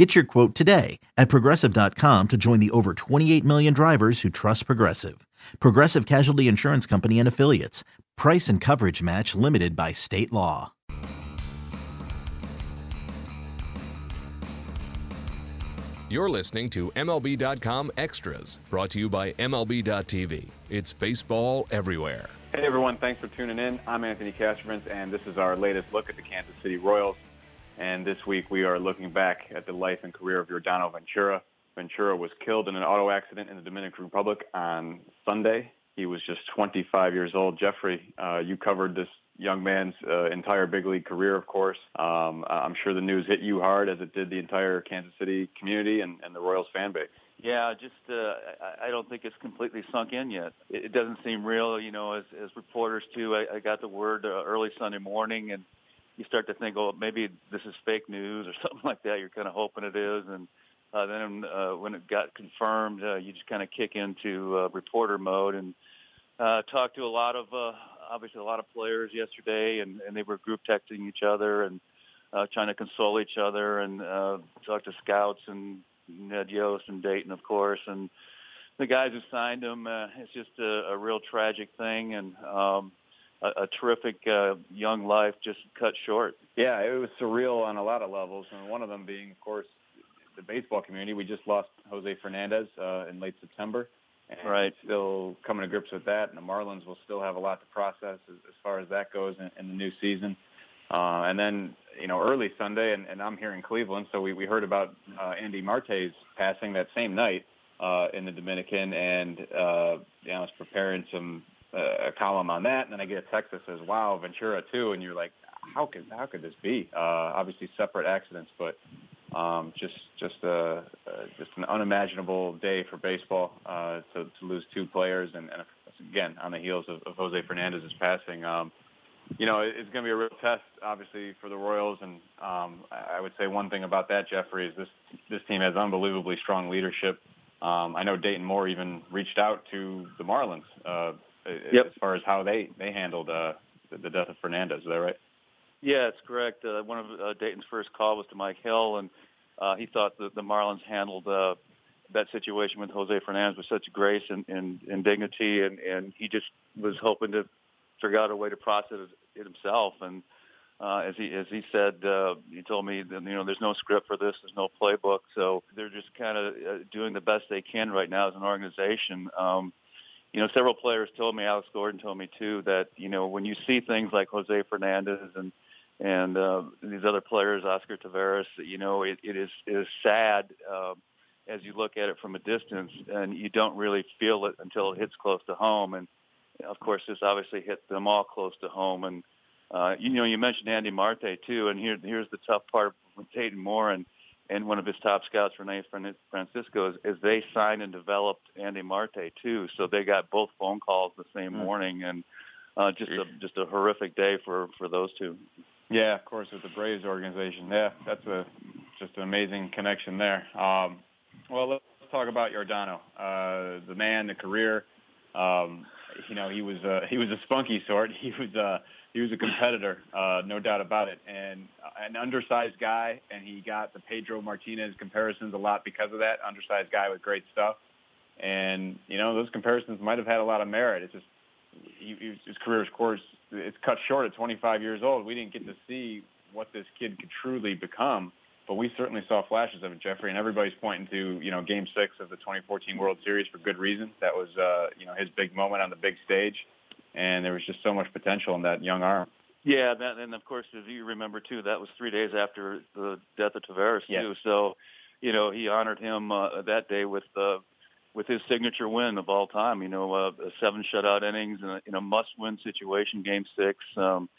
Get your quote today at progressive.com to join the over 28 million drivers who trust Progressive. Progressive Casualty Insurance Company and Affiliates. Price and coverage match limited by state law. You're listening to MLB.com Extras, brought to you by MLB.tv. It's baseball everywhere. Hey everyone, thanks for tuning in. I'm Anthony Castrovince, and this is our latest look at the Kansas City Royals. And this week we are looking back at the life and career of Yordano Ventura. Ventura was killed in an auto accident in the Dominican Republic on Sunday. He was just 25 years old. Jeffrey, uh, you covered this young man's uh, entire big league career, of course. Um, I'm sure the news hit you hard as it did the entire Kansas City community and, and the Royals fan base. Yeah, just uh, I don't think it's completely sunk in yet. It doesn't seem real, you know. As, as reporters too, I, I got the word uh, early Sunday morning, and you start to think, oh, maybe this is fake news or something like that. You're kind of hoping it is, and uh, then uh, when it got confirmed, uh, you just kind of kick into uh, reporter mode and uh, talked to a lot of uh, obviously a lot of players yesterday, and, and they were group texting each other and uh, trying to console each other, and uh, talked to scouts and Ned Yost and Dayton, of course, and the guys who signed him. Uh, it's just a, a real tragic thing, and um, a, a terrific uh, young life just cut short. Yeah, it was surreal on a lot of levels, and one of them being, of course, the baseball community. We just lost Jose Fernandez uh, in late September. And right. Still coming to grips with that, and the Marlins will still have a lot to process as, as far as that goes in, in the new season. Uh, and then, you know, early Sunday, and, and I'm here in Cleveland, so we, we heard about uh, Andy Marte's passing that same night uh, in the Dominican, and uh, you know, I was preparing some a column on that, and then I get a text that says, "Wow, Ventura too," and you're like, "How could how could this be?" Uh, obviously, separate accidents, but um, just just a uh, just an unimaginable day for baseball uh, to, to lose two players, and, and again on the heels of, of Jose Fernandez's passing. Um, you know, it's going to be a real test, obviously, for the Royals. And um, I would say one thing about that, Jeffrey, is this this team has unbelievably strong leadership. Um, I know Dayton Moore even reached out to the Marlins uh, yep. as far as how they they handled uh, the, the death of Fernandez. Is that right? Yeah, it's correct. Uh, one of uh, Dayton's first call was to Mike Hill, and uh, he thought that the Marlins handled uh, that situation with Jose Fernandez with such grace and, and, and dignity, and, and he just was hoping to figure out a way to process it himself. And uh, as he as he said, uh, he told me that you know there's no script for this, there's no playbook, so they're just kind of uh, doing the best they can right now as an organization. Um, you know, several players told me, Alex Gordon told me too, that you know when you see things like Jose Fernandez and and uh, these other players, Oscar Taveras, you know, it, it is it is sad uh, as you look at it from a distance, and you don't really feel it until it hits close to home. And of course, this obviously hit them all close to home. And uh, you know, you mentioned Andy Marte too, and here here's the tough part with Dayton Moore and and one of his top scouts, Rene Francisco, is, is they signed and developed Andy Marte too. So they got both phone calls the same mm-hmm. morning, and uh, just a just a horrific day for for those two. Yeah, of course, with the Braves organization. Yeah, that's a just an amazing connection there. Um, well, let's talk about Yordano, uh, the man, the career. Um, you know, he was uh, he was a spunky sort. He was uh, he was a competitor, uh, no doubt about it, and an undersized guy. And he got the Pedro Martinez comparisons a lot because of that. Undersized guy with great stuff, and you know those comparisons might have had a lot of merit. It's just he, his career, of course, it's cut short at 25 years old. We didn't get to see what this kid could truly become, but we certainly saw flashes of it, Jeffrey. And everybody's pointing to you know Game Six of the 2014 World Series for good reason. That was uh, you know his big moment on the big stage, and there was just so much potential in that young arm. Yeah, that, and of course, as you remember too, that was three days after the death of Taveras yes. too. So, you know, he honored him uh, that day with uh, with his signature win of all time. You know, uh, seven shutout innings in a, in a must-win situation, Game Six, um,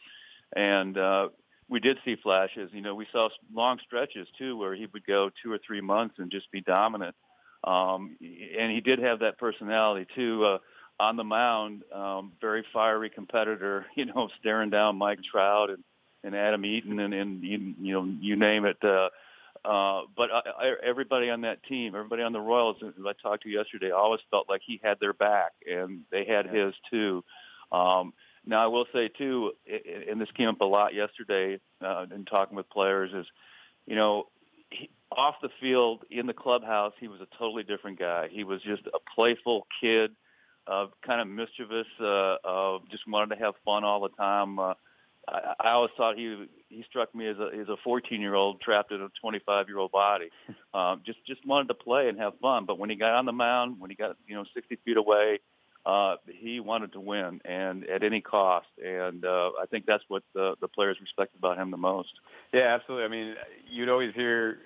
and uh, we did see flashes. You know, we saw long stretches too where he would go two or three months and just be dominant. Um, and he did have that personality too. Uh, on the mound, um, very fiery competitor, you know, staring down Mike Trout and, and Adam Eaton and, and you, you know, you name it. Uh, uh, but I, I, everybody on that team, everybody on the Royals, who I talked to yesterday, always felt like he had their back, and they had yeah. his too. Um, now, I will say too, and this came up a lot yesterday uh, in talking with players, is you know, he, off the field in the clubhouse, he was a totally different guy. He was just a playful kid, uh, kind of mischievous, uh, uh, just wanted to have fun all the time. Uh, I, I always thought he he struck me as a as a 14 year old trapped in a 25 year old body. Um, just just wanted to play and have fun. But when he got on the mound, when he got you know 60 feet away, uh, he wanted to win and at any cost. And uh, I think that's what the the players respected about him the most. Yeah, absolutely. I mean, you'd always hear.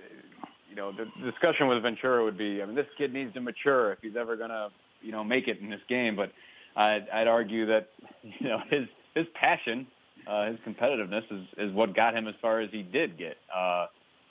You know, the discussion with Ventura would be, I mean, this kid needs to mature if he's ever going to, you know, make it in this game. But I'd, I'd argue that, you know, his his passion uh, his competitiveness is, is what got him as far as he did get. Uh,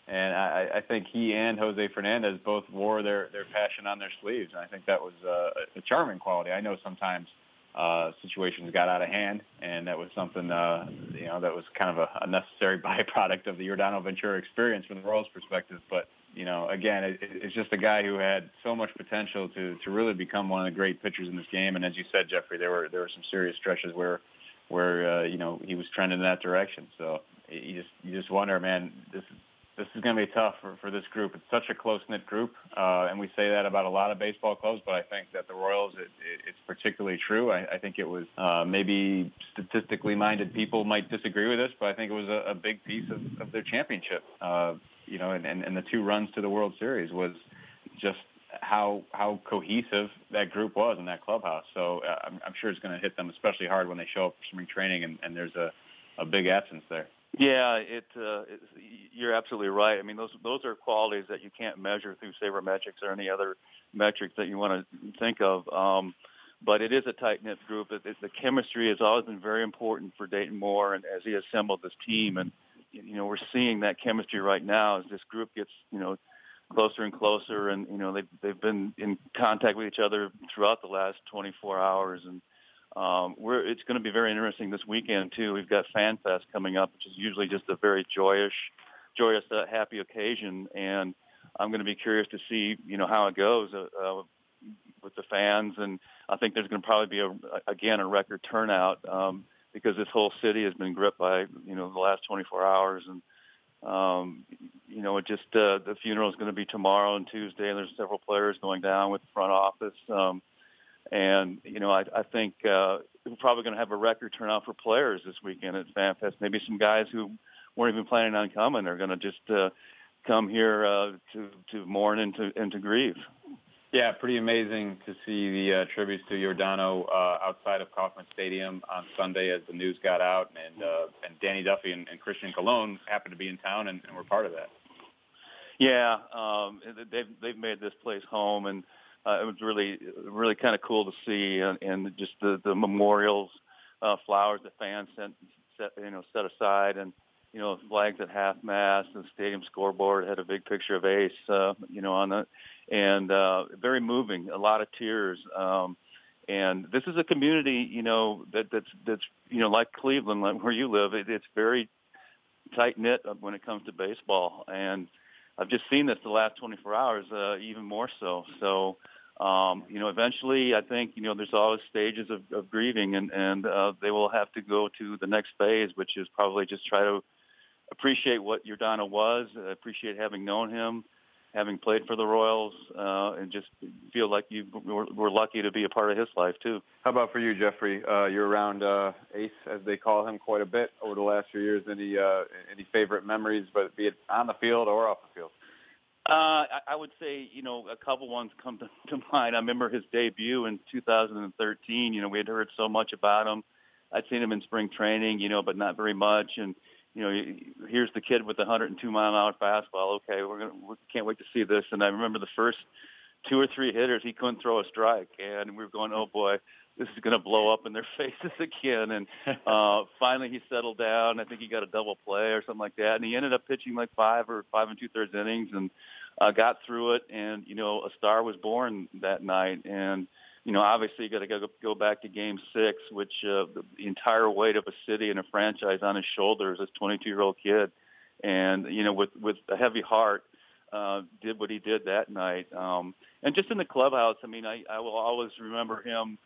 and I, I think he and Jose Fernandez both wore their, their passion on their sleeves. And I think that was uh, a charming quality. I know sometimes uh, situations got out of hand, and that was something, uh, you know, that was kind of a, a necessary byproduct of the Yordano Ventura experience from the Royals' perspective. But, you know, again, it, it's just a guy who had so much potential to, to really become one of the great pitchers in this game. And as you said, Jeffrey, there were, there were some serious stretches where where uh, you know he was trending in that direction. So you just you just wonder, man, this this is going to be tough for, for this group. It's such a close knit group, uh, and we say that about a lot of baseball clubs. But I think that the Royals, it, it, it's particularly true. I, I think it was uh, maybe statistically minded people might disagree with this, but I think it was a, a big piece of, of their championship. Uh, you know, and, and, and the two runs to the World Series was just how how cohesive that group was in that clubhouse. So uh, I'm, I'm sure it's going to hit them especially hard when they show up for spring training and, and there's a, a big absence there. Yeah, it, uh, it you're absolutely right. I mean, those those are qualities that you can't measure through sabermetrics or any other metrics that you want to think of. Um, but it is a tight knit group. It, it, the chemistry has always been very important for Dayton Moore, and as he assembled this team, and you know, we're seeing that chemistry right now as this group gets you know closer and closer, and you know they've they've been in contact with each other throughout the last 24 hours, and um, we're it's going to be very interesting this weekend too. We've got Fan Fest coming up, which is usually just a very joyous, joyous, uh, happy occasion, and I'm going to be curious to see you know how it goes uh, uh, with the fans, and I think there's going to probably be a again a record turnout um, because this whole city has been gripped by you know the last 24 hours and um, you know, it just uh, the funeral is going to be tomorrow and Tuesday, and there's several players going down with the front office. Um, and you know, I, I think uh, we're probably going to have a record turnout for players this weekend at FanFest. Maybe some guys who weren't even planning on coming are going to just uh, come here uh, to to mourn and to and to grieve. Yeah, pretty amazing to see the uh, tributes to Yordano uh, outside of Kauffman Stadium on Sunday as the news got out, and uh, and Danny Duffy and, and Christian Colon happened to be in town and, and were part of that. Yeah, um, they've they've made this place home, and uh, it was really really kind of cool to see, and, and just the the memorials, uh, flowers that fans sent set you know set aside, and you know flags at half mast, and the stadium scoreboard had a big picture of Ace, uh, you know on the and uh, very moving, a lot of tears. Um, and this is a community, you know, that, that's that's you know like Cleveland, like where you live. It, it's very tight knit when it comes to baseball, and I've just seen this the last 24 hours, uh, even more so. So, um, you know, eventually, I think you know there's always stages of, of grieving, and and uh, they will have to go to the next phase, which is probably just try to appreciate what Yordano was, appreciate having known him, having played for the Royals, uh, and just feel like you were, were lucky to be a part of his life too. How about for you, Jeffrey? Uh, you're around uh, Ace, as they call him, quite a bit over the last few years. Any uh, any favorite memories, but be it on the field or off the field? Uh, I, I would say, you know, a couple ones come to, to mind. I remember his debut in 2013. You know, we had heard so much about him. I'd seen him in spring training, you know, but not very much. And you know, here's the kid with the 102 mile an hour fastball. Okay, we're gonna we can't wait to see this. And I remember the first two or three hitters, he couldn't throw a strike, and we were going, oh boy, this is to blow up in their faces again. And uh, finally, he settled down. I think he got a double play or something like that, and he ended up pitching like five or five and two thirds innings and uh, got through it. And you know, a star was born that night, and you know, obviously you got to go go back to Game Six, which uh, the, entire weight of a city and a franchise on his shoulders. This 22 year old kid, and you know, with with a heavy heart, uh, did what he did that night. Um, and just in the clubhouse, I mean, I, I will always remember him.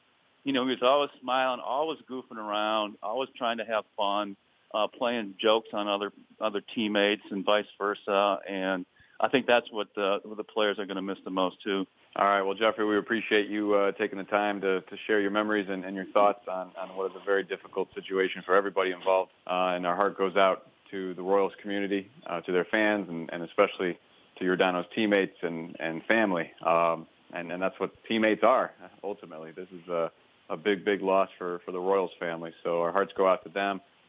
You know, he was always smiling, always goofing around, always trying to have fun, uh, playing jokes on other other teammates and vice versa. And I think that's what the, what the players are going to miss the most too. All right. Well, Jeffrey, we appreciate you uh, taking the time to, to share your memories and, and your thoughts on, on what is a very difficult situation for everybody involved. Uh, and our heart goes out to the Royals community, uh, to their fans, and, and especially to Yordano's teammates and, and family. Um, and, and that's what teammates are, ultimately. This is a, a big, big loss for, for the Royals family. So our hearts go out to them.